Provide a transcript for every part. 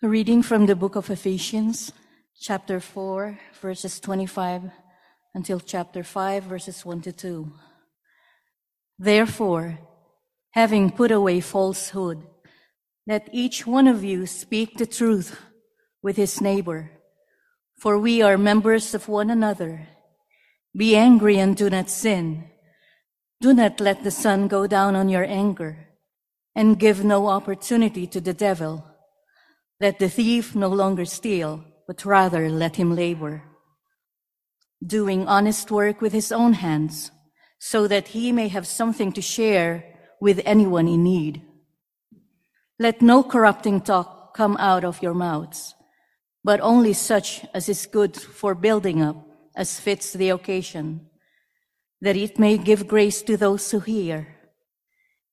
A reading from the book of Ephesians, chapter 4, verses 25 until chapter 5, verses 1 to 2. Therefore, having put away falsehood, let each one of you speak the truth with his neighbor, for we are members of one another. Be angry and do not sin. Do not let the sun go down on your anger, and give no opportunity to the devil. Let the thief no longer steal, but rather let him labor, doing honest work with his own hands so that he may have something to share with anyone in need. Let no corrupting talk come out of your mouths, but only such as is good for building up, as fits the occasion, that it may give grace to those who hear.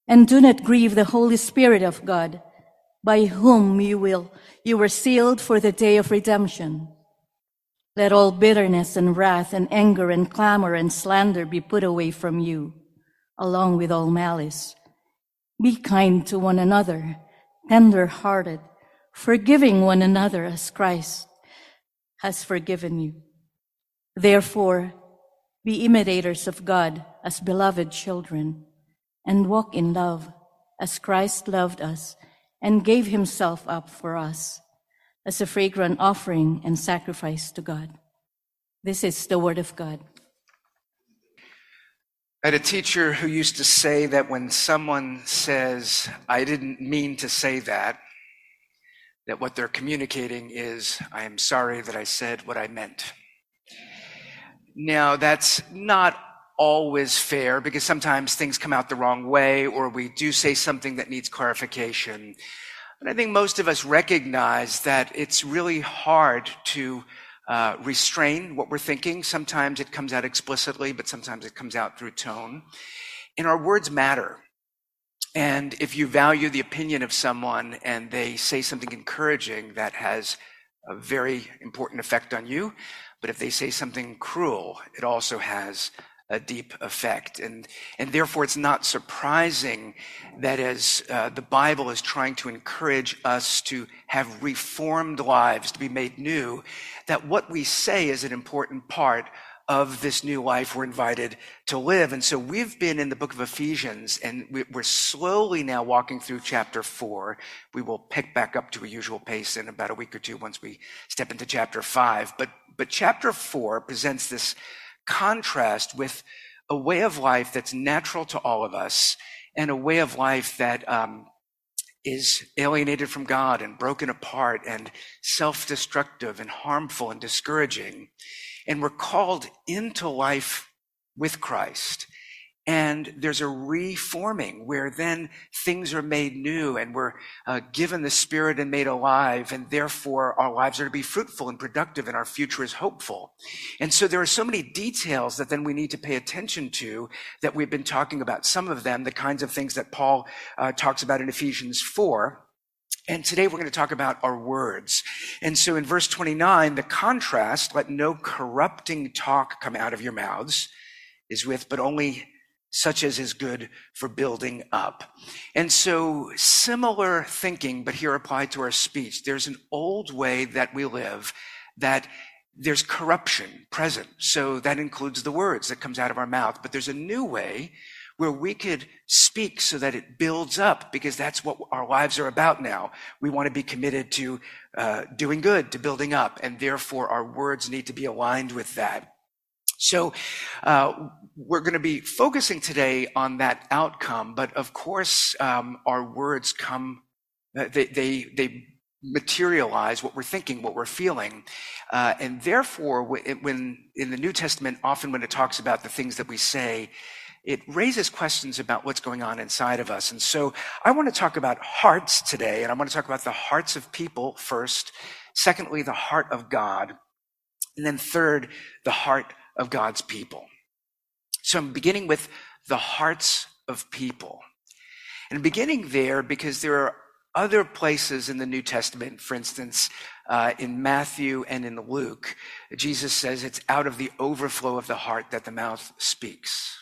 And do not grieve the Holy Spirit of God, by whom you will, you were sealed for the day of redemption. Let all bitterness and wrath and anger and clamor and slander be put away from you, along with all malice. Be kind to one another, tender hearted, forgiving one another as Christ has forgiven you. Therefore, be imitators of God as beloved children, and walk in love as Christ loved us and gave himself up for us as a fragrant offering and sacrifice to God. This is the word of God. I had a teacher who used to say that when someone says, I didn't mean to say that, that what they're communicating is, I am sorry that I said what I meant. Now, that's not always fair because sometimes things come out the wrong way or we do say something that needs clarification. But I think most of us recognize that it's really hard to uh, restrain what we're thinking. Sometimes it comes out explicitly, but sometimes it comes out through tone. And our words matter. And if you value the opinion of someone and they say something encouraging, that has a very important effect on you. But if they say something cruel, it also has a deep effect. And, and therefore, it's not surprising that as uh, the Bible is trying to encourage us to have reformed lives, to be made new, that what we say is an important part of this new life we're invited to live. And so we've been in the book of Ephesians and we're slowly now walking through chapter four. We will pick back up to a usual pace in about a week or two once we step into chapter five. But, but chapter four presents this contrast with a way of life that's natural to all of us and a way of life that um, is alienated from God and broken apart and self destructive and harmful and discouraging. And we're called into life with Christ and there's a reforming where then things are made new and we're uh, given the spirit and made alive and therefore our lives are to be fruitful and productive and our future is hopeful. And so there are so many details that then we need to pay attention to that we've been talking about. Some of them the kinds of things that paul uh, talks about in ephesians 4 and today we're going to talk about our words. And so in verse 29, the contrast, let no corrupting talk come out of your mouths, is with, but only such as is good for building up. And so similar thinking, but here applied to our speech. There's an old way that we live that there's corruption present. So that includes the words that comes out of our mouth. But there's a new way where we could speak so that it builds up because that's what our lives are about now. We want to be committed to uh, doing good, to building up, and therefore our words need to be aligned with that. So, uh, we're going to be focusing today on that outcome, but of course, um, our words come, uh, they, they, they, materialize what we're thinking, what we're feeling. Uh, and therefore, when in the New Testament, often when it talks about the things that we say, it raises questions about what's going on inside of us. And so I want to talk about hearts today, and I want to talk about the hearts of people first. Secondly, the heart of God. And then third, the heart of God's people. So I'm beginning with the hearts of people. And beginning there because there are other places in the New Testament, for instance, uh, in Matthew and in Luke, Jesus says it's out of the overflow of the heart that the mouth speaks.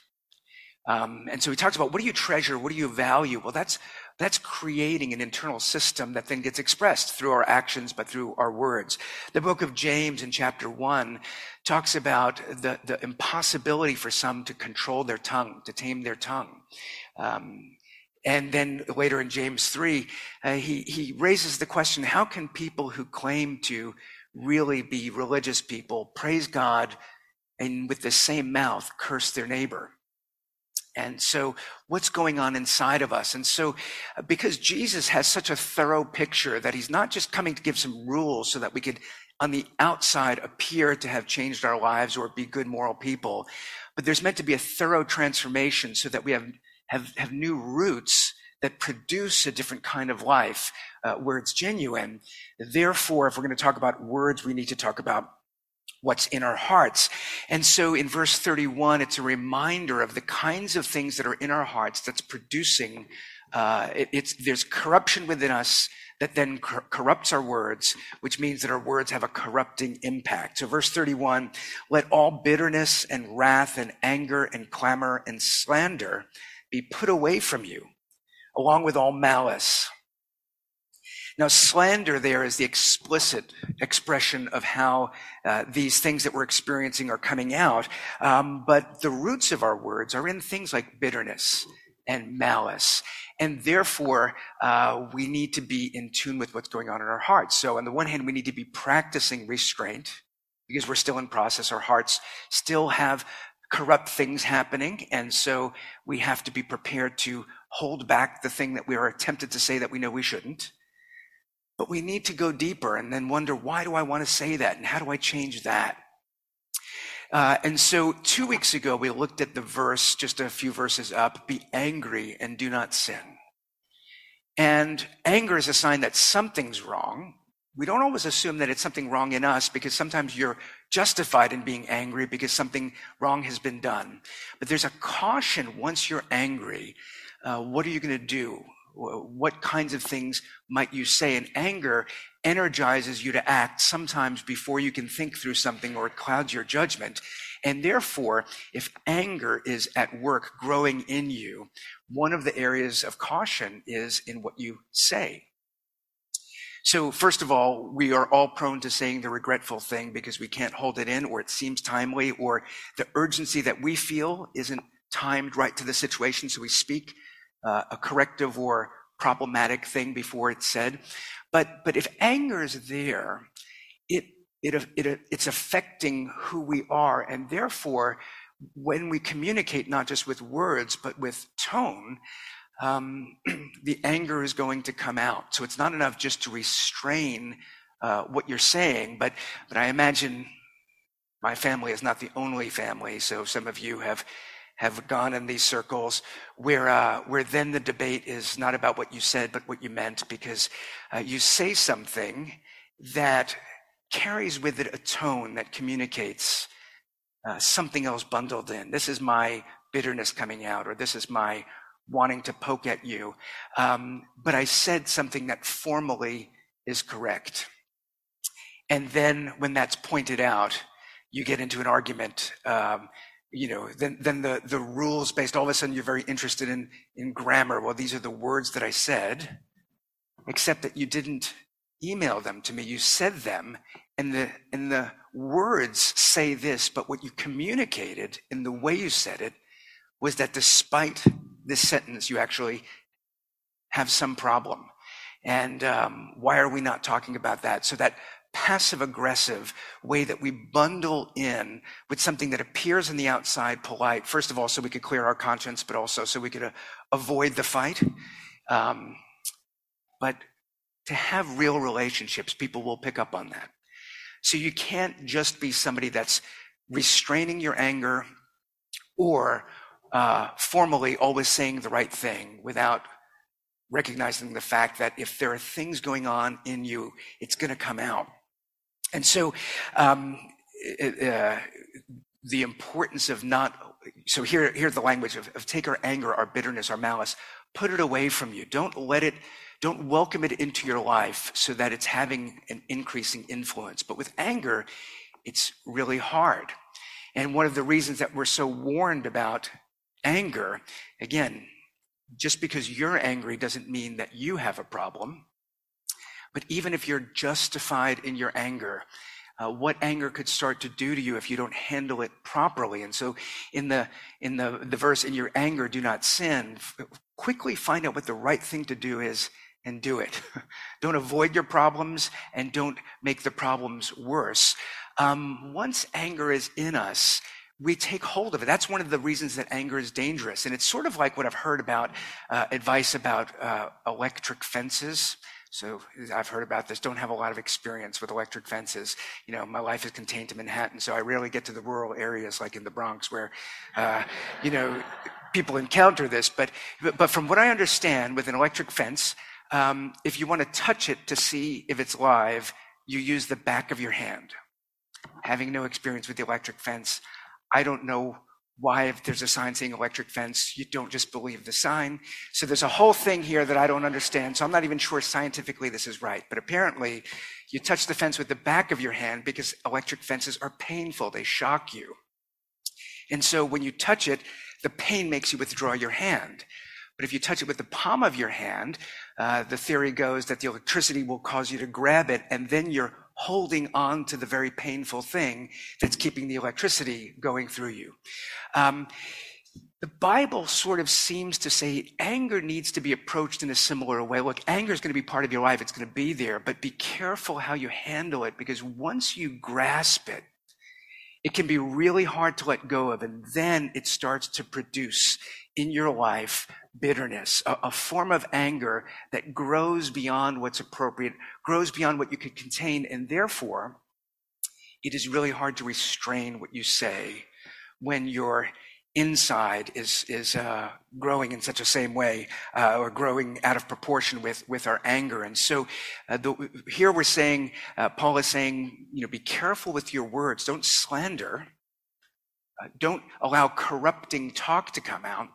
Um, and so he talks about what do you treasure? What do you value? Well, that's That's creating an internal system that then gets expressed through our actions, but through our words. The book of James in chapter one talks about the, the impossibility for some to control their tongue, to tame their tongue. Um, and then later in James 3, uh, he, he raises the question how can people who claim to really be religious people praise God and with the same mouth curse their neighbor? And so, what's going on inside of us? And so, uh, because Jesus has such a thorough picture that he's not just coming to give some rules so that we could, on the outside, appear to have changed our lives or be good moral people, but there's meant to be a thorough transformation so that we have have, have new roots that produce a different kind of life uh, where it's genuine. Therefore, if we're going to talk about words, we need to talk about what's in our hearts. And so in verse 31, it's a reminder of the kinds of things that are in our hearts that's producing, uh, it, it's, there's corruption within us that then cor- corrupts our words, which means that our words have a corrupting impact. So verse 31, let all bitterness and wrath and anger and clamor and slander be put away from you, along with all malice. Now, slander there is the explicit expression of how uh, these things that we're experiencing are coming out. Um, but the roots of our words are in things like bitterness and malice. And therefore, uh, we need to be in tune with what's going on in our hearts. So, on the one hand, we need to be practicing restraint because we're still in process. Our hearts still have corrupt things happening. And so we have to be prepared to hold back the thing that we are tempted to say that we know we shouldn't. But we need to go deeper and then wonder, why do I want to say that? And how do I change that? Uh, and so two weeks ago, we looked at the verse, just a few verses up, be angry and do not sin. And anger is a sign that something's wrong. We don't always assume that it's something wrong in us because sometimes you're justified in being angry because something wrong has been done. But there's a caution once you're angry. Uh, what are you going to do? What kinds of things might you say? And anger energizes you to act sometimes before you can think through something or it clouds your judgment. And therefore, if anger is at work growing in you, one of the areas of caution is in what you say. So first of all, we are all prone to saying the regretful thing because we can't hold it in or it seems timely or the urgency that we feel isn't timed right to the situation. So we speak a corrective or problematic thing before it's said. But, but if anger is there, it, it, it, it's affecting who we are. And therefore, when we communicate not just with words, but with tone, um, the anger is going to come out. So it's not enough just to restrain uh, what you're saying, but but I imagine my family is not the only family. So some of you have have gone in these circles where uh, where then the debate is not about what you said, but what you meant, because uh, you say something that carries with it a tone that communicates uh, something else bundled in. This is my bitterness coming out, or this is my wanting to poke at you. Um, but I said something that formally is correct. And then when that's pointed out, you get into an argument. Um, you know, then, then the, the rules based, all of a sudden you're very interested in, in grammar. Well, these are the words that I said, except that you didn't email them to me. You said them and the, and the words say this, but what you communicated in the way you said it was that despite this sentence, you actually have some problem. And um, why are we not talking about that? So that passive aggressive way that we bundle in with something that appears on the outside polite, first of all, so we could clear our conscience, but also so we could uh, avoid the fight. Um, but to have real relationships, people will pick up on that. So you can't just be somebody that's restraining your anger or uh, formally always saying the right thing without recognizing the fact that if there are things going on in you, it's going to come out. And so, um, uh, the importance of not, so here, here's the language of, of take our anger, our bitterness, our malice, put it away from you. Don't let it, don't welcome it into your life so that it's having an increasing influence. But with anger, it's really hard. And one of the reasons that we're so warned about anger, again, just because you're angry doesn't mean that you have a problem. But even if you're justified in your anger, uh, what anger could start to do to you if you don't handle it properly. And so in the, in the, the verse, in your anger, do not sin, quickly find out what the right thing to do is and do it. don't avoid your problems and don't make the problems worse. Um, once anger is in us, we take hold of it. That's one of the reasons that anger is dangerous. And it's sort of like what I've heard about uh, advice about uh, electric fences. So I've heard about this, don't have a lot of experience with electric fences. You know, my life is contained to Manhattan, so I rarely get to the rural areas like in the Bronx where, uh, you know, people encounter this. But, but from what I understand with an electric fence, um, if you want to touch it to see if it's live, you use the back of your hand. Having no experience with the electric fence, I don't know why if there's a sign saying electric fence, you don't just believe the sign. So there's a whole thing here that I don't understand. So I'm not even sure scientifically this is right. But apparently you touch the fence with the back of your hand because electric fences are painful. They shock you. And so when you touch it, the pain makes you withdraw your hand. But if you touch it with the palm of your hand, uh, the theory goes that the electricity will cause you to grab it and then you're holding on to the very painful thing that's keeping the electricity going through you. Um, the Bible sort of seems to say anger needs to be approached in a similar way. Look, anger is going to be part of your life. It's going to be there, but be careful how you handle it because once you grasp it, it can be really hard to let go of. And then it starts to produce in your life bitterness, a, a, form of anger that grows beyond what's appropriate, grows beyond what you could contain. And therefore, it is really hard to restrain what you say when your inside is is uh, growing in such a same way uh, or growing out of proportion with with our anger. And so uh, the, here we're saying uh, paul is saying you know be careful with your words. Don't slander. Uh, don't allow corrupting talk to come out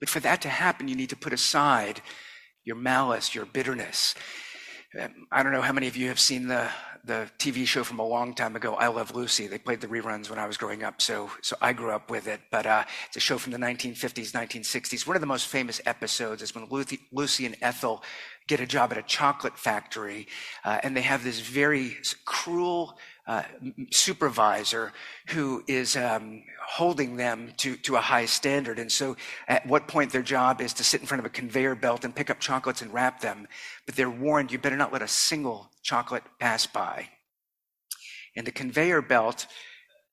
but for that to happen, you need to put aside your malice, your bitterness. Um, I don't know how many of you have seen the, the TV show from a long time ago, I Love Lucy. They played the reruns when I was growing up, so, so I grew up with it. But uh, it's a show from the 1950s, 1960s. One of the most famous episodes is when Lucy, Lucy and Ethel get a job at a chocolate factory, uh, and they have this very cruel supervisor who is um, holding them to, to a high standard. And so at what point their job is to sit in front of a conveyor belt and pick up chocolates and wrap them. But they're warned, you better not let a single chocolate pass by. And the conveyor belt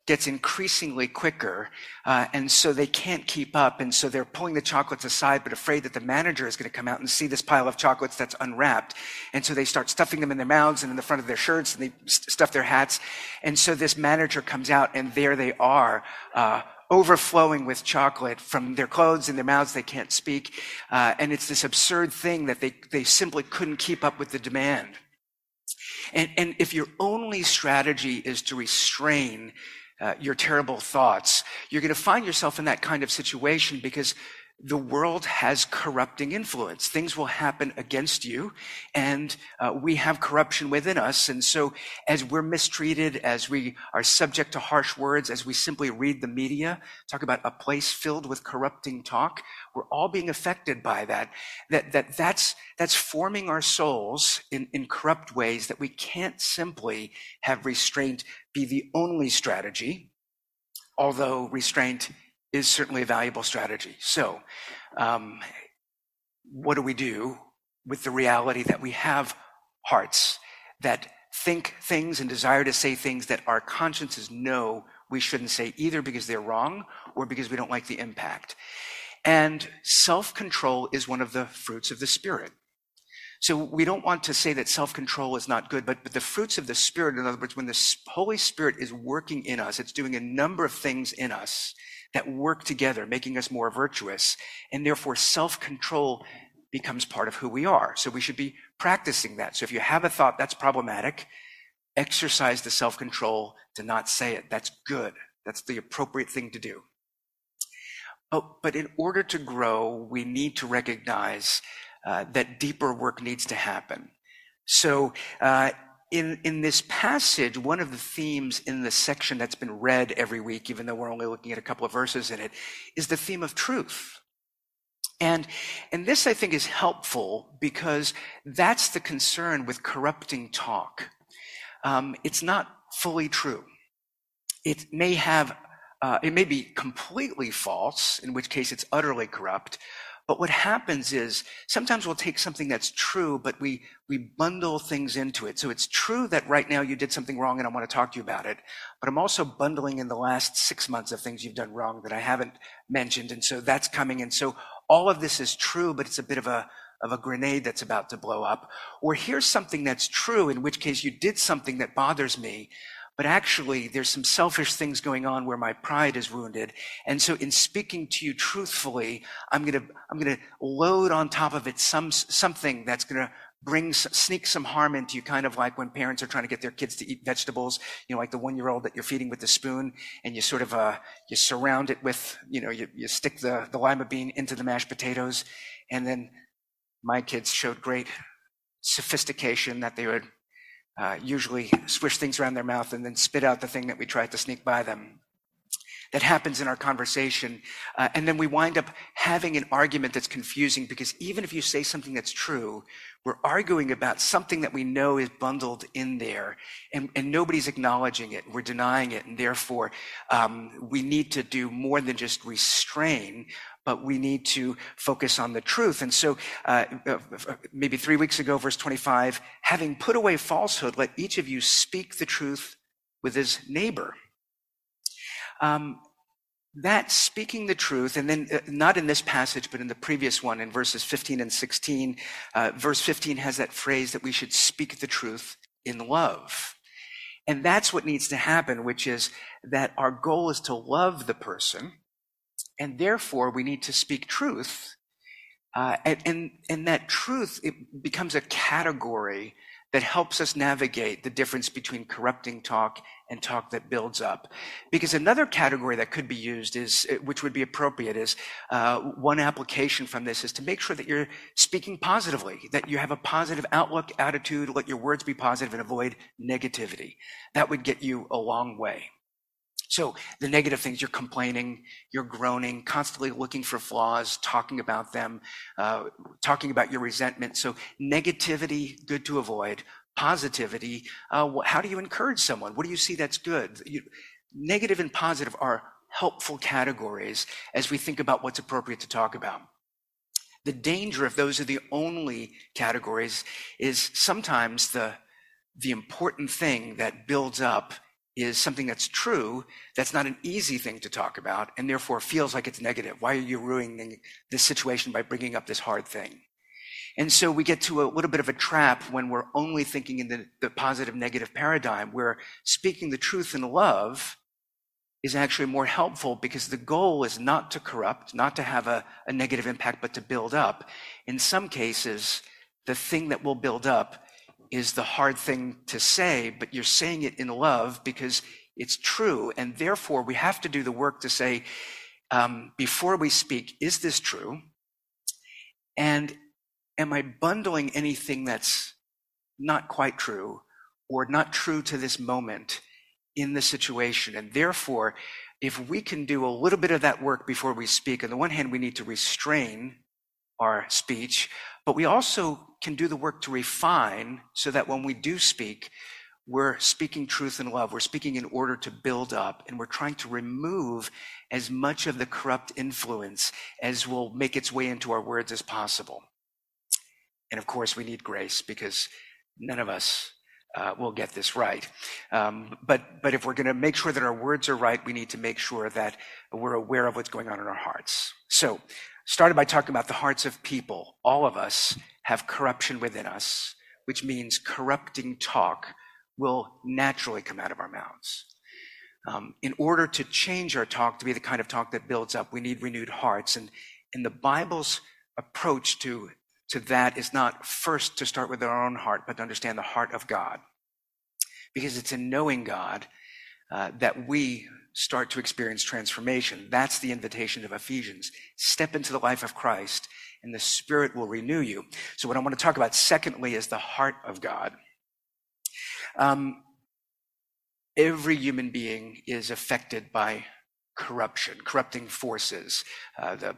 gets increasingly quicker, uh, and so they can't keep up, and so they're pulling the chocolates aside, but afraid that the manager is going to come out and see this pile of chocolates that's unwrapped, and so they start stuffing them in their mouths and in the front of their shirts, and they stuff their hats, and so this manager comes out, and there they are. Uh, overflowing with chocolate from their clothes and their mouths they can't speak uh, and it's this absurd thing that they, they simply couldn't keep up with the demand and, and if your only strategy is to restrain uh, your terrible thoughts, you're going to find yourself in that kind of situation because the world has corrupting influence. Things will happen against you, and uh, we have corruption within us. And so, as we're mistreated, as we are subject to harsh words, as we simply read the media, talk about a place filled with corrupting talk, we're all being affected by that. That, that that's, that's forming our souls in, in corrupt ways that we can't simply have restraint be the only strategy, although restraint is certainly a valuable strategy. So, um, what do we do with the reality that we have hearts that think things and desire to say things that our consciences know we shouldn't say either because they're wrong or because we don't like the impact? And self control is one of the fruits of the Spirit. So we don't want to say that self-control is not good, but, but the fruits of the Spirit, in other words, when the Holy Spirit is working in us, it's doing a number of things in us that work together, making us more virtuous. And therefore, self control becomes part of who we are. So we should be practicing that. So if you have a thought that's problematic, exercise the self control to not say it. That's good. That's the appropriate thing to do. Oh, but in order to grow, we need to recognize uh, that deeper work needs to happen. So, uh, in, in this passage, one of the themes in the section that's been read every week, even though we're only looking at a couple of verses in it, is the theme of truth. And, and this, I think, is helpful because that's the concern with corrupting talk. Um, it's not fully true. It may have, uh, it may be completely false, in which case it's utterly corrupt, but what happens is sometimes we'll take something that's true, but we, we bundle things into it. So it's true that right now you did something wrong and I want to talk to you about it, but I'm also bundling in the last six months of things you've done wrong that I haven't mentioned. And so that's coming. And so all of this is true, but it's a bit of a, of a grenade that's about to blow up. Or here's something that's true, in which case you did something that bothers me, but actually there's some selfish things going on where my pride is wounded. And so in speaking to you truthfully, I'm going to, I'm going to load on top of it some, something that's going to bring, sneak some harm into you, kind of like when parents are trying to get their kids to eat vegetables, you know, like the one year old that you're feeding with the spoon and you sort of, uh, you surround it with, you know, you, you stick the, the lima bean into the mashed potatoes. And then my kids showed great sophistication that they would usually swish things around their mouth and then spit out the thing that we tried to sneak by them. That happens in our conversation. Uh, and then we wind up having an argument that's confusing because even if you say something that's true, we're arguing about something that we know is bundled in there and, and nobody's acknowledging it. We're denying it. And therefore, um, we need to do more than just restrain, but we need to focus on the truth. And so, uh, uh, maybe three weeks ago, verse 25, having put away falsehood, let each of you speak the truth with his neighbor. Um, that speaking the truth, and then uh, not in this passage, but in the previous one, in verses 15 and 16, uh, verse 15 has that phrase that we should speak the truth in love. And that's what needs to happen, which is that our goal is to love the person and therefore we need to speak truth. Uh, and, and, and that truth, it becomes a category that helps us navigate the difference between corrupting talk and talk that builds up. Because another category that could be used is, which would be appropriate, is uh, one application from this is to make sure that you're speaking positively, that you have a positive outlook, attitude, let your words be positive and avoid negativity. That would get you a long way. So the negative things, you're complaining, you're groaning, constantly looking for flaws, talking about them, uh, talking about your resentment. So negativity, good to avoid. Positivity, uh, how do you encourage someone? What do you see that's good? You, negative and positive are helpful categories as we think about what's appropriate to talk about. The danger if those are the only categories is sometimes the, the important thing that builds up is something that's true, that's not an easy thing to talk about, and therefore feels like it's negative. Why are you ruining this situation by bringing up this hard thing? And so we get to a little bit of a trap when we're only thinking in the, the positive negative paradigm, where speaking the truth in love is actually more helpful because the goal is not to corrupt, not to have a, a negative impact, but to build up. In some cases, the thing that will build up is the hard thing to say, but you're saying it in love because it's true. And therefore, we have to do the work to say, um, before we speak, is this true? And am I bundling anything that's not quite true or not true to this moment in the situation? And therefore, if we can do a little bit of that work before we speak, on the one hand, we need to restrain our speech, but we also can do the work to refine so that when we do speak, we're speaking truth and love. We're speaking in order to build up, and we're trying to remove as much of the corrupt influence as will make its way into our words as possible. And of course, we need grace because none of us uh, will get this right. Um, but but if we're going to make sure that our words are right, we need to make sure that we're aware of what's going on in our hearts. So, started by talking about the hearts of people. All of us have corruption within us, which means corrupting talk will naturally come out of our mouths. Um, in order to change our talk to be the kind of talk that builds up, we need renewed hearts. And, and the Bible's approach to, to that is not first to start with our own heart, but to understand the heart of God. Because it's in knowing God uh, that we start to experience transformation. That's the invitation of Ephesians. Step into the life of Christ and the Spirit will renew you. So, what I want to talk about, secondly, is the heart of God. Um, every human being is affected by corruption, corrupting forces. Uh, the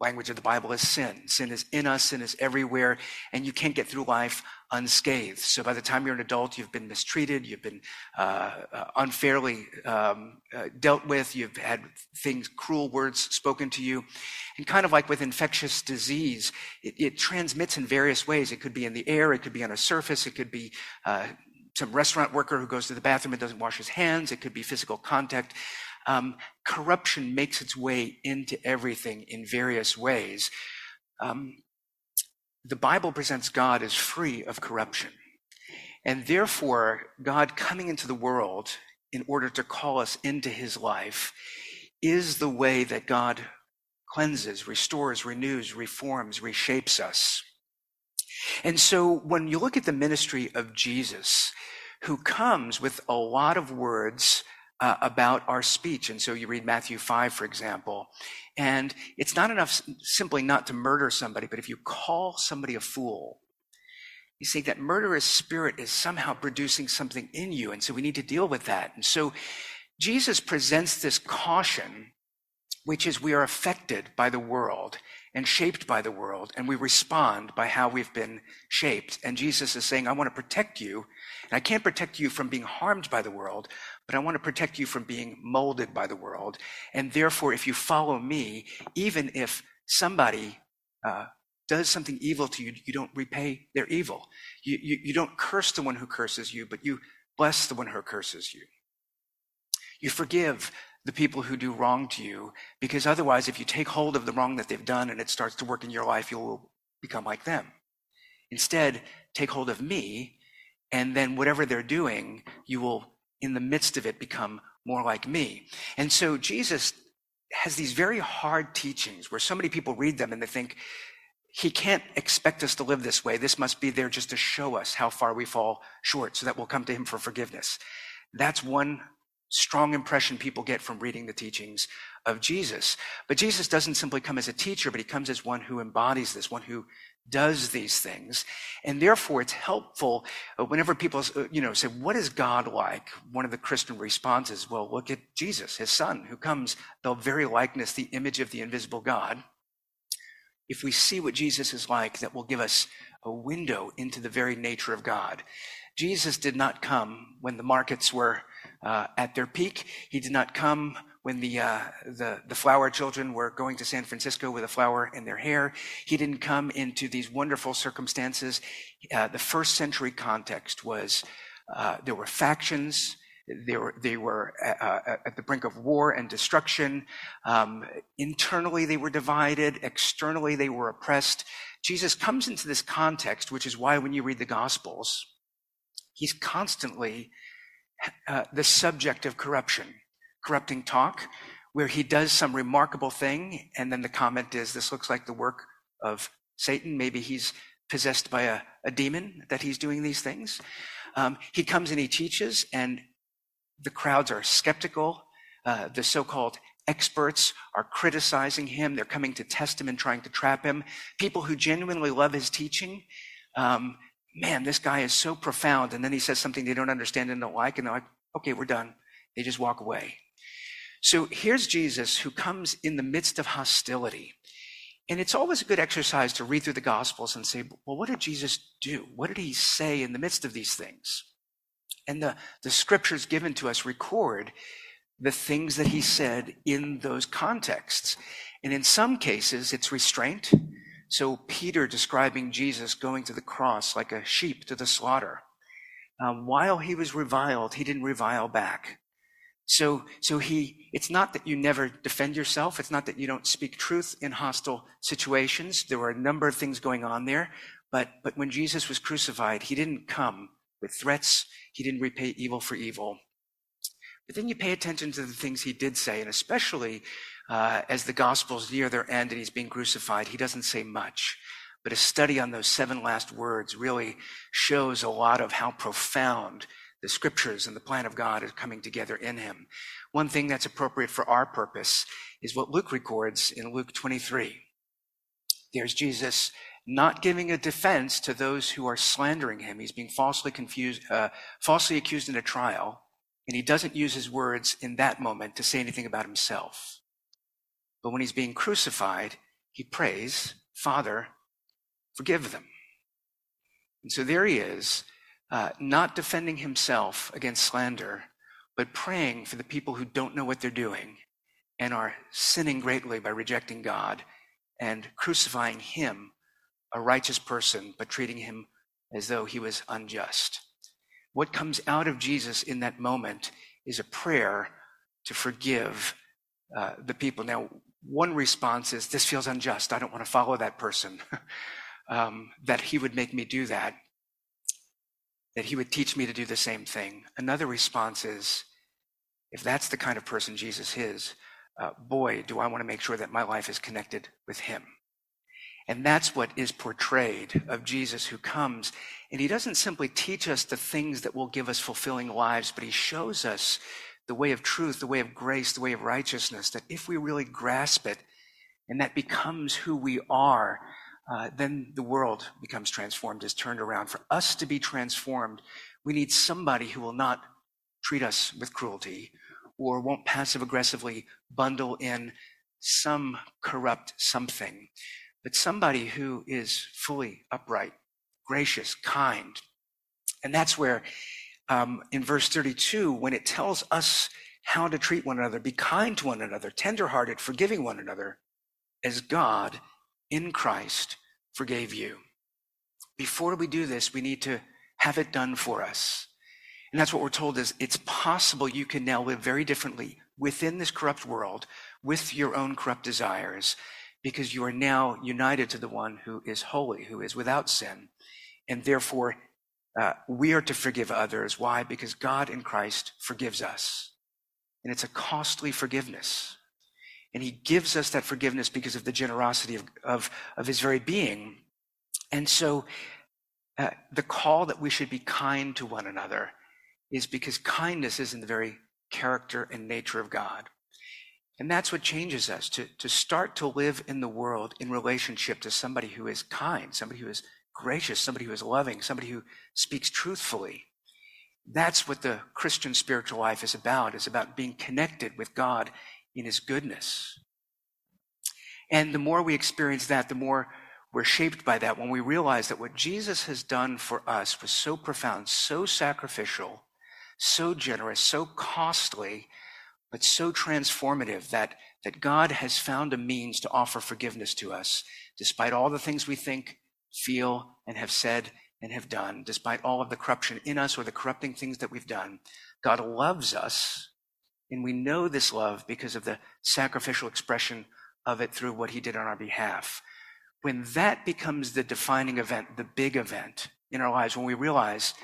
language of the Bible is sin. Sin is in us, sin is everywhere, and you can't get through life unscathed. So by the time you're an adult, you've been mistreated, you've been uh, uh, unfairly um, uh, dealt with, you've had things, cruel words spoken to you. And kind of like with infectious disease, it, it transmits in various ways. It could be in the air, it could be on a surface, it could be uh, some restaurant worker who goes to the bathroom and doesn't wash his hands, it could be physical contact um, corruption makes its way into everything in various ways. Um, the Bible presents God as free of corruption. And therefore, God coming into the world in order to call us into his life is the way that God cleanses, restores, renews, reforms, reshapes us. And so when you look at the ministry of Jesus, who comes with a lot of words Uh, about our speech. And so you read Matthew 5, for example, and it's not enough simply not to murder somebody, but if you call somebody a fool, you see that murderous spirit is somehow producing something in you. And so we need to deal with that. And so Jesus presents this caution, which is we are affected by the world and shaped by the world, and we respond by how we've been shaped. And Jesus is saying, I want to protect you, and I can't protect you from being harmed by the world, but I want to protect you from being molded by the world. And therefore, if you follow me, even if somebody uh, does something evil to you, you don't repay their evil. You, you, you don't curse the one who curses you, but you bless the one who curses you. You forgive the people who do wrong to you, because otherwise, if you take hold of the wrong that they've done and it starts to work in your life, you'll become like them. Instead, take hold of me, and then whatever they're doing, you will, in the midst of it, become more like me. And so Jesus has these very hard teachings where so many people read them and they think, he can't expect us to live this way. This must be there just to show us how far we fall short so that we'll come to him for forgiveness. That's one strong impression people get from reading the teachings of Jesus. But Jesus doesn't simply come as a teacher, but he comes as one who embodies this, one who does these things. And therefore it's helpful uh, whenever people, uh, you know, say, what is God like? One of the Christian responses, well, look at Jesus, his son, who comes the very likeness, the image of the invisible God. If we see what Jesus is like, that will give us a window into the very nature of God. Jesus did not come when the markets were uh, at their peak. He did not come when the, uh, the, the flower children were going to San Francisco with a flower in their hair. He didn't come into these wonderful circumstances. Uh, the first century context was uh, there were factions. They were, they were uh, uh, at the brink of war and destruction. Um, internally, they were divided. Externally, they were oppressed. Jesus comes into this context, which is why when you read the Gospels, he's constantly uh, the subject of corruption, corrupting talk, where he does some remarkable thing, and then the comment is, This looks like the work of Satan. Maybe he's possessed by a, a demon that he's doing these things. Um, he comes and he teaches, and the crowds are skeptical. Uh, the so called experts are criticizing him. They're coming to test him and trying to trap him. People who genuinely love his teaching um, man, this guy is so profound. And then he says something they don't understand and don't like, and they're like, okay, we're done. They just walk away. So here's Jesus who comes in the midst of hostility. And it's always a good exercise to read through the Gospels and say, well, what did Jesus do? What did he say in the midst of these things? And the, the scriptures given to us record the things that he said in those contexts. And in some cases, it's restraint. So Peter describing Jesus going to the cross like a sheep to the slaughter. Um, while he was reviled, he didn't revile back. So, so he, it's not that you never defend yourself. It's not that you don't speak truth in hostile situations. There were a number of things going on there. But, but when Jesus was crucified, he didn't come with threats. He didn't repay evil for evil. But then you pay attention to the things he did say, and especially uh, as the Gospels near their end and he's being crucified, he doesn't say much. But a study on those seven last words really shows a lot of how profound the scriptures and the plan of God is coming together in him. One thing that's appropriate for our purpose is what Luke records in Luke 23. There's Jesus not giving a defense to those who are slandering him. He's being falsely confused, uh, falsely accused in a trial, and he doesn't use his words in that moment to say anything about himself. But when he's being crucified, he prays, Father, forgive them. And so there he is, uh, not defending himself against slander, but praying for the people who don't know what they're doing and are sinning greatly by rejecting God and crucifying him, a righteous person, but treating him as though he was unjust. What comes out of Jesus in that moment is a prayer to forgive uh, the people. Now, one response is, This feels unjust. I don't want to follow that person. um, that he would make me do that that he would teach me to do the same thing. Another response is, if that's the kind of person Jesus is, uh, boy, do I want to make sure that my life is connected with him. And that's what is portrayed of Jesus who comes. And he doesn't simply teach us the things that will give us fulfilling lives, but he shows us the way of truth, the way of grace, the way of righteousness, that if we really grasp it and that becomes who we are, then the world becomes transformed, is turned around. For us to be transformed, we need somebody who will not treat us with cruelty or won't passive aggressively bundle in some corrupt something, but somebody who is fully upright, gracious, kind. And that's where, um, in verse 32, when it tells us how to treat one another, be kind to one another, tenderhearted, forgiving one another, as God in Christ forgave you. Before we do this, we need to have it done for us. And that's what we're told is it's possible you can now live very differently within this corrupt world with your own corrupt desires because you are now united to the one who is holy, who is without sin. And therefore, uh, we are to forgive others. Why? Because God in Christ forgives us. And it's a costly forgiveness. And he gives us that forgiveness because of the generosity of, of, of his very being. And so uh, the call that we should be kind to one another is because kindness is in the very character and nature of God. And that's what changes us to, to start to live in the world in relationship to somebody who is kind, somebody who is gracious, somebody who is loving, somebody who speaks truthfully. That's what the Christian spiritual life is about. It's about being connected with God in his goodness. And the more we experience that, the more we're shaped by that when we realize that what Jesus has done for us was so profound, so sacrificial, so generous, so costly, but so transformative that, that God has found a means to offer forgiveness to us, despite all the things we think, feel, and have said and have done, despite all of the corruption in us or the corrupting things that we've done. God loves us and we know this love because of the sacrificial expression of it through what he did on our behalf. When that becomes the defining event, the big event in our lives, when we realize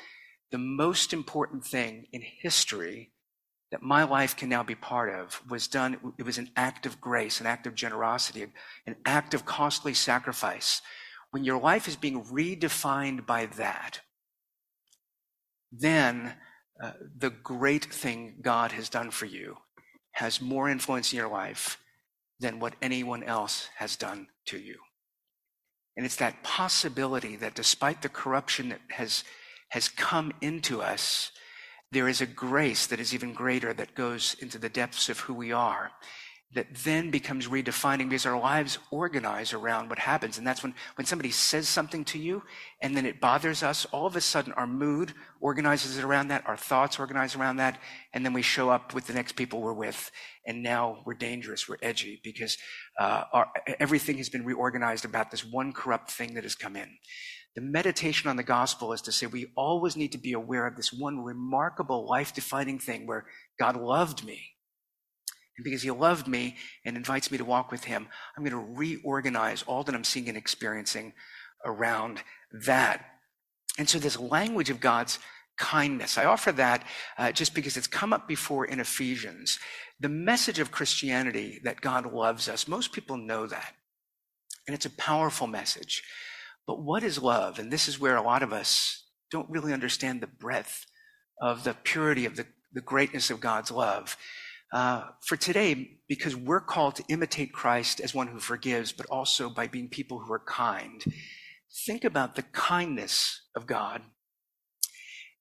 the most important thing in history that my life can now be part of was done, it was an act of grace, an act of generosity, an act of costly sacrifice. When your life is being redefined by that, then uh, the great thing God has done for you has more influence in your life than what anyone else has done to you. And it's that possibility that despite the corruption that has, has come into us, there is a grace that is even greater that goes into the depths of who we are that then becomes redefining because our lives organize around what happens. And that's when, when somebody says something to you and then it bothers us, all of a sudden our mood organizes around that, our thoughts organize around that, and then we show up with the next people we're with. And now we're dangerous, we're edgy because uh, our, everything has been reorganized about this one corrupt thing that has come in. The meditation on the gospel is to say we always need to be aware of this one remarkable life defining thing where God loved me and because he loved me and invites me to walk with him, I'm going to reorganize all that I'm seeing and experiencing around that. And so, this language of God's kindness, I offer that uh, just because it's come up before in Ephesians. The message of Christianity that God loves us, most people know that. And it's a powerful message. But what is love? And this is where a lot of us don't really understand the breadth of the purity of the, the greatness of God's love. Uh, for today, because we're called to imitate Christ as one who forgives, but also by being people who are kind, think about the kindness of God,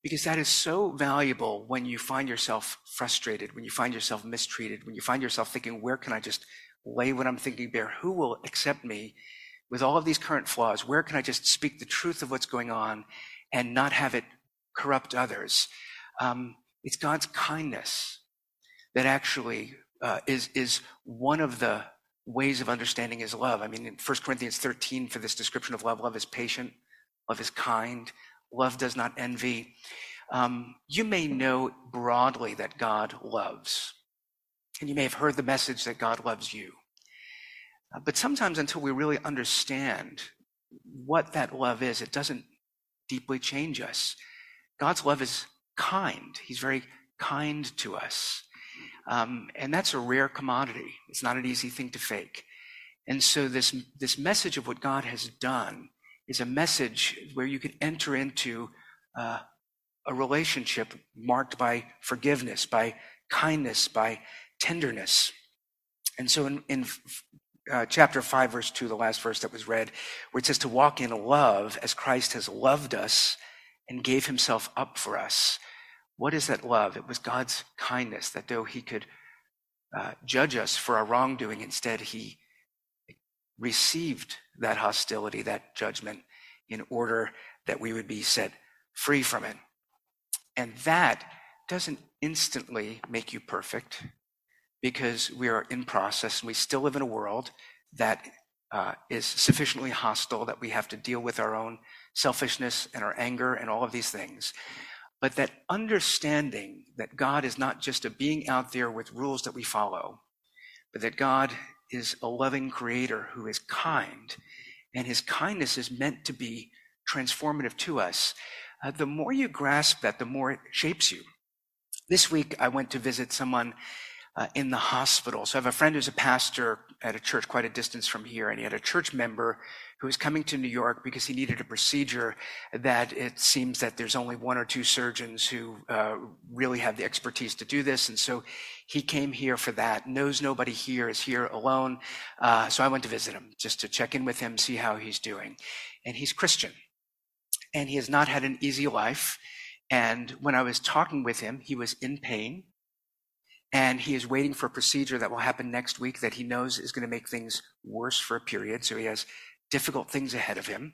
because that is so valuable when you find yourself frustrated, when you find yourself mistreated, when you find yourself thinking, where can I just lay what I'm thinking bare? Who will accept me with all of these current flaws? Where can I just speak the truth of what's going on and not have it corrupt others? Um, it's God's kindness that actually uh, is is one of the ways of understanding His love. I mean, in 1 Corinthians 13, for this description of love, love is patient, love is kind, love does not envy. Um, you may know broadly that God loves, and you may have heard the message that God loves you. Uh, but sometimes, until we really understand what that love is, it doesn't deeply change us. God's love is kind. He's very kind to us. Um, and that's a rare commodity. It's not an easy thing to fake. And so this, this message of what God has done is a message where you can enter into uh, a relationship marked by forgiveness, by kindness, by tenderness. And so in, in uh, chapter 5, verse 2, the last verse that was read, where it says to walk in love as Christ has loved us and gave himself up for us. What is that love? It was God's kindness that though he could uh, judge us for our wrongdoing, instead he received that hostility, that judgment, in order that we would be set free from it. And that doesn't instantly make you perfect because we are in process and we still live in a world that uh, is sufficiently hostile that we have to deal with our own selfishness and our anger and all of these things. But that understanding that God is not just a being out there with rules that we follow, but that God is a loving creator who is kind, and his kindness is meant to be transformative to us. Uh, the more you grasp that, the more it shapes you. This week, I went to visit someone uh, in the hospital. So I have a friend who's a pastor at a church quite a distance from here, and he had a church member who was coming to New York because he needed a procedure that it seems that there's only one or two surgeons who uh, really have the expertise to do this. And so he came here for that, knows nobody here, is here alone. Uh, so I went to visit him just to check in with him, see how he's doing. And he's Christian. And he has not had an easy life. And when I was talking with him, he was in pain and he is waiting for a procedure that will happen next week that he knows is going to make things worse for a period. So he has difficult things ahead of him.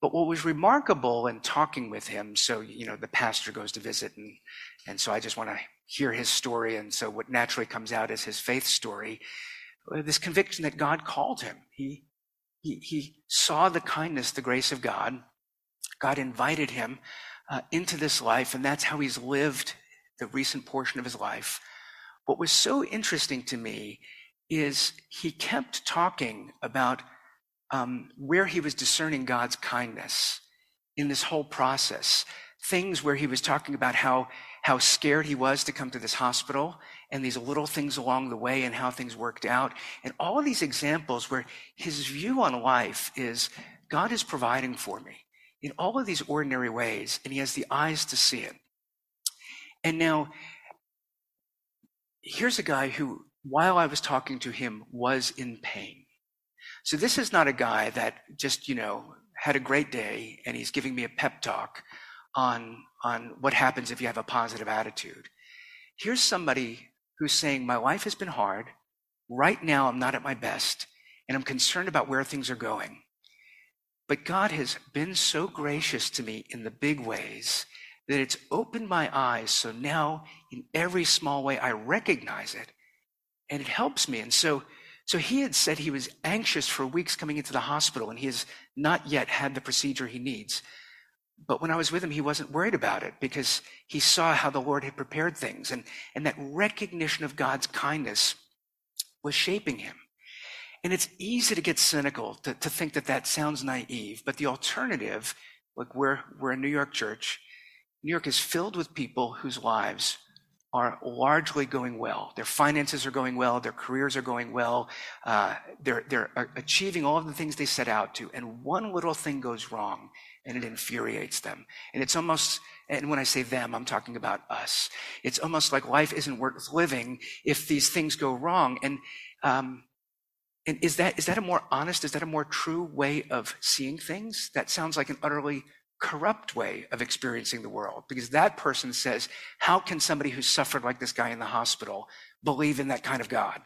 But what was remarkable in talking with him, so, you know, the pastor goes to visit and, and so I just want to hear his story. And so what naturally comes out is his faith story, uh, this conviction that God called him. He, he, he saw the kindness, the grace of God. God invited him uh, into this life, and that's how he's lived the recent portion of his life. What was so interesting to me is he kept talking about um, where he was discerning God's kindness in this whole process. Things where he was talking about how, how scared he was to come to this hospital and these little things along the way and how things worked out. And all of these examples where his view on life is God is providing for me in all of these ordinary ways, and he has the eyes to see it. And now here's a guy who, while I was talking to him, was in pain. So this is not a guy that just, you know, had a great day and he's giving me a pep talk on, on what happens if you have a positive attitude. Here's somebody who's saying, My life has been hard. Right now, I'm not at my best, and I'm concerned about where things are going. But God has been so gracious to me in the big ways that it's opened my eyes. So now, in every small way, I recognize it and it helps me. And so, so he had said he was anxious for weeks coming into the hospital and he has not yet had the procedure he needs. But when I was with him, he wasn't worried about it because he saw how the Lord had prepared things and, and that recognition of God's kindness was shaping him. And it's easy to get cynical to, to think that that sounds naive, but the alternative, like we're, we're a New York church, New York is filled with people whose lives are largely going well. Their finances are going well. Their careers are going well. Uh, they're, they're achieving all of the things they set out to. And one little thing goes wrong and it infuriates them. And it's almost, and when I say them, I'm talking about us. It's almost like life isn't worth living if these things go wrong. And, um, and is that, is that a more honest, is that a more true way of seeing things? That sounds like an utterly corrupt way of experiencing the world because that person says, How can somebody who suffered like this guy in the hospital believe in that kind of God?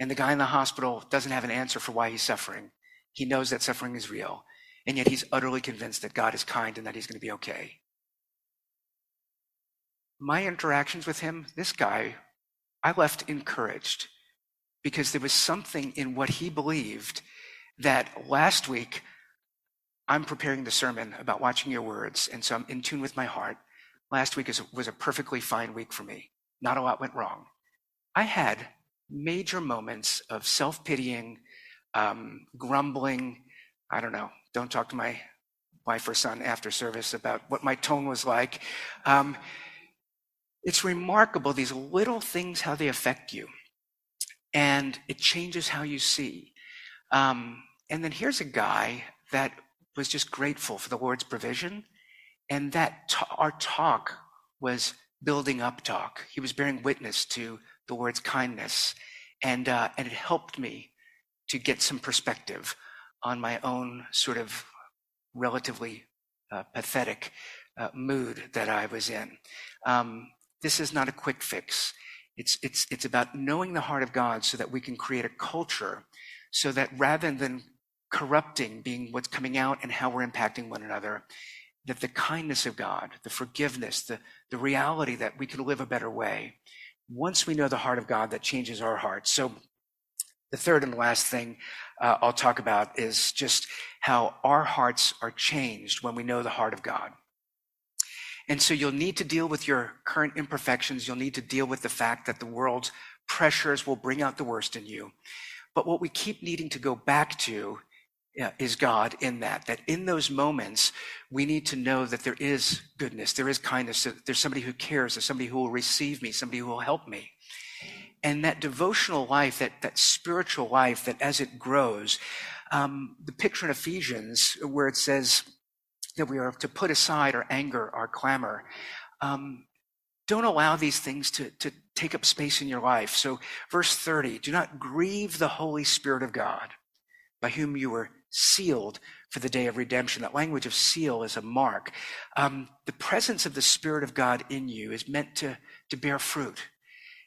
And the guy in the hospital doesn't have an answer for why he's suffering. He knows that suffering is real. And yet he's utterly convinced that God is kind and that he's going to be okay. My interactions with him, this guy, I left encouraged because there was something in what he believed that last week I'm preparing the sermon about watching your words, and so I'm in tune with my heart. Last week was a perfectly fine week for me. Not a lot went wrong. I had major moments of self pitying, um, grumbling. I don't know. Don't talk to my wife or son after service about what my tone was like. Um, it's remarkable, these little things, how they affect you. And it changes how you see. Um, and then here's a guy that was just grateful for the Lord's provision. And that t- our talk was building up talk. He was bearing witness to the Lord's kindness. And, uh, and it helped me to get some perspective on my own sort of relatively uh, pathetic uh, mood that I was in. Um, this is not a quick fix. It's, it's, it's about knowing the heart of God so that we can create a culture so that rather than corrupting being what's coming out and how we're impacting one another, that the kindness of God, the forgiveness, the, the reality that we can live a better way, once we know the heart of God, that changes our hearts. So the third and last thing uh, I'll talk about is just how our hearts are changed when we know the heart of God. And so you'll need to deal with your current imperfections. You'll need to deal with the fact that the world's pressures will bring out the worst in you. But what we keep needing to go back to is God in that, that in those moments, we need to know that there is goodness, there is kindness, there's somebody who cares, there's somebody who will receive me, somebody who will help me. And that devotional life, that, that spiritual life, that as it grows, um, the picture in Ephesians where it says that we are to put aside our anger, our clamor, um, don't allow these things to, to take up space in your life. So, verse 30 do not grieve the Holy Spirit of God, by whom you were sealed for the day of redemption. That language of seal is a mark. Um, the presence of the Spirit of God in you is meant to, to bear fruit.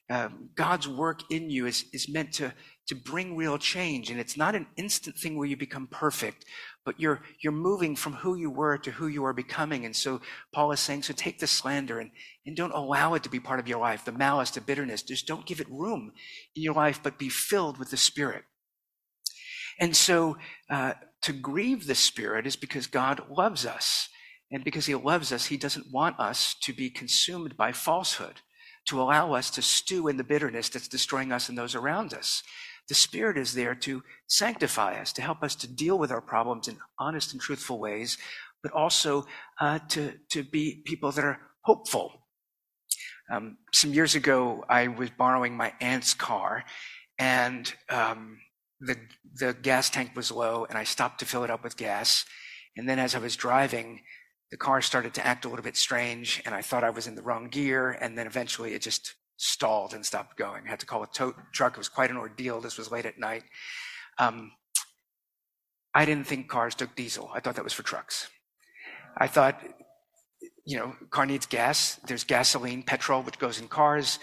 Um, God's work in you is, is meant to, to bring real change. And it's not an instant thing where you become perfect, but you're, you're moving from who you were to who you are becoming. And so Paul is saying, so take the slander and, and don't allow it to be part of your life, the malice, the bitterness. Just don't give it room in your life, but be filled with the Spirit. And so uh, to grieve the Spirit is because God loves us. And because He loves us, He doesn't want us to be consumed by falsehood, to allow us to stew in the bitterness that's destroying us and those around us. The Spirit is there to sanctify us, to help us to deal with our problems in honest and truthful ways, but also uh, to, to be people that are hopeful. Um, some years ago, I was borrowing my aunt's car, and um, the, the gas tank was low and I stopped to fill it up with gas. And then as I was driving, the car started to act a little bit strange and I thought I was in the wrong gear. And then eventually it just stalled and stopped going. I had to call a tow truck. It was quite an ordeal. This was late at night. Um, I didn't think cars took diesel. I thought that was for trucks. I thought, you know, car needs gas. There's gasoline, petrol, which goes in cars.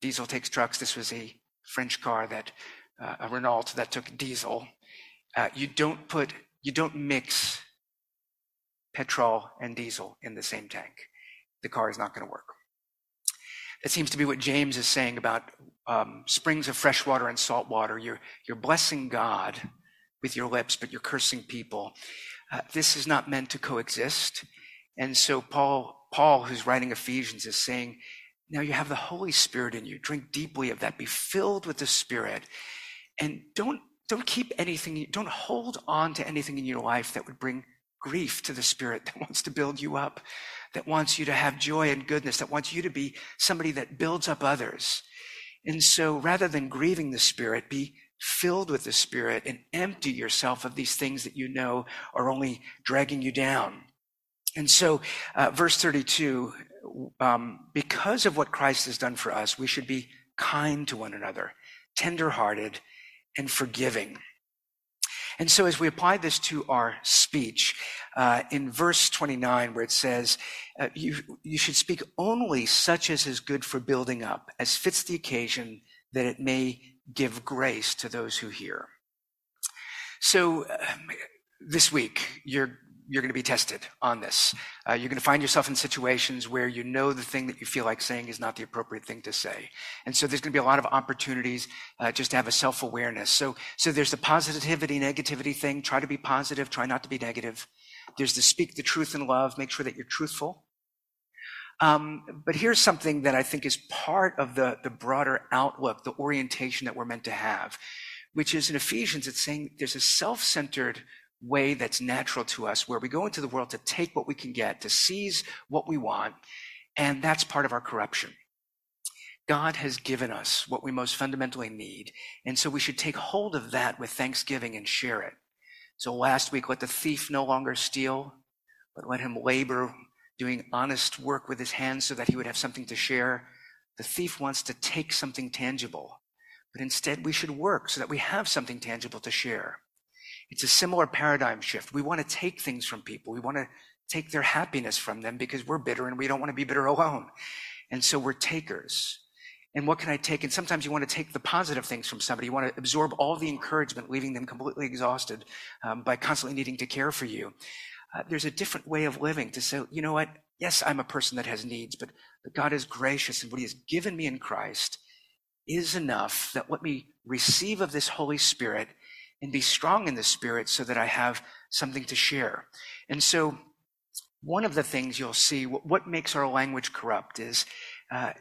Diesel takes trucks. This was a French car that uh, a Renault that took diesel, uh, you don't put, you don't mix petrol and diesel in the same tank. The car is not going to work. That seems to be what James is saying about um, springs of fresh water and salt water. You're, you're blessing God with your lips, but you're cursing people. Uh, this is not meant to coexist. And so Paul, Paul, who's writing Ephesians, is saying, now you have the Holy Spirit in you. Drink deeply of that. Be filled with the Spirit. And don't, don't keep anything, don't hold on to anything in your life that would bring grief to the spirit that wants to build you up, that wants you to have joy and goodness, that wants you to be somebody that builds up others. And so rather than grieving the spirit, be filled with the spirit and empty yourself of these things that you know are only dragging you down. And so, uh, verse 32, um, because of what Christ has done for us, we should be kind to one another, tenderhearted, and forgiving. And so, as we apply this to our speech, uh, in verse 29, where it says, uh, you, you should speak only such as is good for building up, as fits the occasion, that it may give grace to those who hear. So um, this week, you're you're going to be tested on this. Uh, you're going to find yourself in situations where you know the thing that you feel like saying is not the appropriate thing to say. And so there's going to be a lot of opportunities uh, just to have a self awareness. So, so there's the positivity, negativity thing. Try to be positive, try not to be negative. There's the speak the truth in love, make sure that you're truthful. Um, but here's something that I think is part of the, the broader outlook, the orientation that we're meant to have, which is in Ephesians, it's saying there's a self centered way that's natural to us where we go into the world to take what we can get, to seize what we want, and that's part of our corruption. God has given us what we most fundamentally need, and so we should take hold of that with thanksgiving and share it. So last week, let the thief no longer steal, but let him labor doing honest work with his hands so that he would have something to share. The thief wants to take something tangible, but instead we should work so that we have something tangible to share. It's a similar paradigm shift. We want to take things from people. We want to take their happiness from them because we're bitter and we don't want to be bitter alone. And so we're takers. And what can I take? And sometimes you want to take the positive things from somebody. You want to absorb all the encouragement, leaving them completely exhausted um, by constantly needing to care for you. Uh, there's a different way of living to say, you know what? Yes, I'm a person that has needs, but, but God is gracious and what he has given me in Christ is enough that let me receive of this Holy Spirit and be strong in the spirit so that I have something to share. And so, one of the things you'll see, what makes our language corrupt is uh,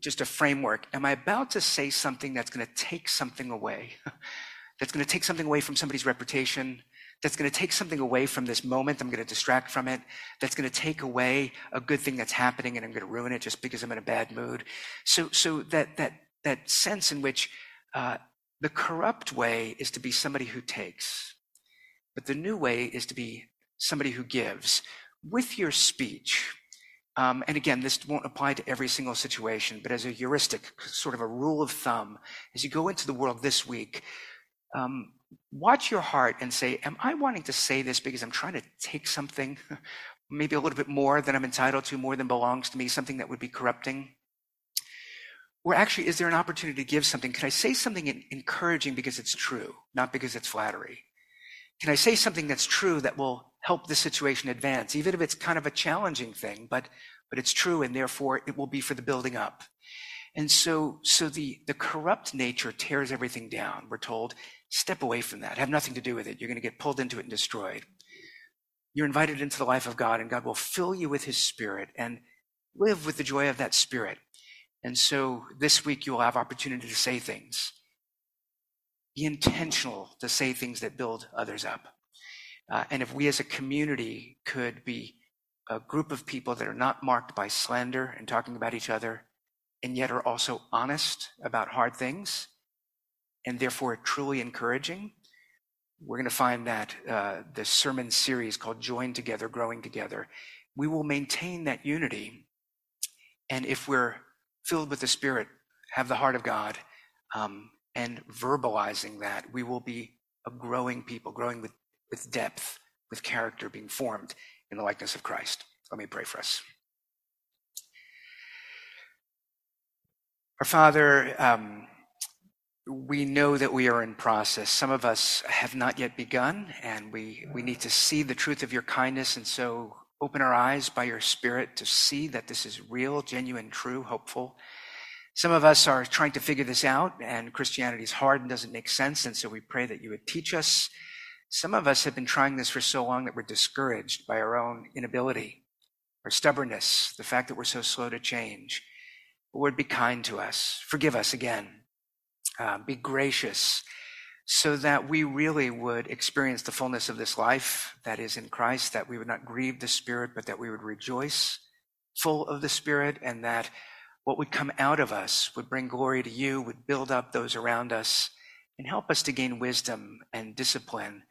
just a framework. Am I about to say something that's going to take something away? that's going to take something away from somebody's reputation? That's going to take something away from this moment. I'm going to distract from it. That's going to take away a good thing that's happening and I'm going to ruin it just because I'm in a bad mood. So, so that, that, that sense in which uh, the corrupt way is to be somebody who takes, but the new way is to be somebody who gives with your speech. Um, and again, this won't apply to every single situation, but as a heuristic, sort of a rule of thumb, as you go into the world this week, um, watch your heart and say, Am I wanting to say this because I'm trying to take something, maybe a little bit more than I'm entitled to, more than belongs to me, something that would be corrupting? Or actually, is there an opportunity to give something? Can I say something encouraging because it's true, not because it's flattery? Can I say something that's true that will help the situation advance, even if it's kind of a challenging thing, but, but it's true and therefore it will be for the building up. And so, so the, the corrupt nature tears everything down. We're told, step away from that. Have nothing to do with it. You're going to get pulled into it and destroyed. You're invited into the life of God and God will fill you with his spirit and live with the joy of that spirit. And so this week you will have opportunity to say things. Be intentional to say things that build others up. Uh, and if we as a community could be a group of people that are not marked by slander and talking about each other, and yet are also honest about hard things, and therefore truly encouraging, we're going to find that uh, the sermon series called Joined Together, Growing Together, we will maintain that unity. And if we're filled with the Spirit, have the heart of God, um, and verbalizing that, we will be a growing people, growing with, with depth, with character, being formed in the likeness of Christ. Let me pray for us. Our Father, um, we know that we are in process. Some of us have not yet begun, and we, we need to see the truth of your kindness. And so Open our eyes by your Spirit to see that this is real, genuine, true, hopeful. Some of us are trying to figure this out, and Christianity is hard and doesn't make sense, and so we pray that you would teach us. Some of us have been trying this for so long that we're discouraged by our own inability, our stubbornness, the fact that we're so slow to change. Lord, be kind to us. Forgive us again. Uh, be gracious so that we really would experience the fullness of this life that is in Christ, that we would not grieve the Spirit, but that we would rejoice full of the Spirit, and that what would come out of us would bring glory to you, would build up those around us, and help us to gain wisdom and discipline,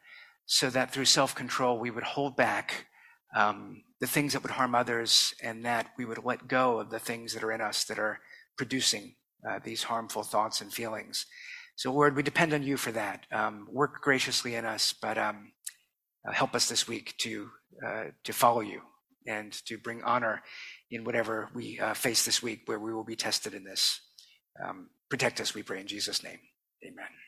so that through self control we would hold back um, the things that would harm others, and that we would let go of the things that are in us that are producing uh, these harmful thoughts and feelings. So, Lord, we depend on you for that. Um, work graciously in us, but um, uh, help us this week to uh, to follow you and to bring honor in whatever we uh, face this week, where we will be tested in this. Um, protect us, we pray in Jesus' name. Amen.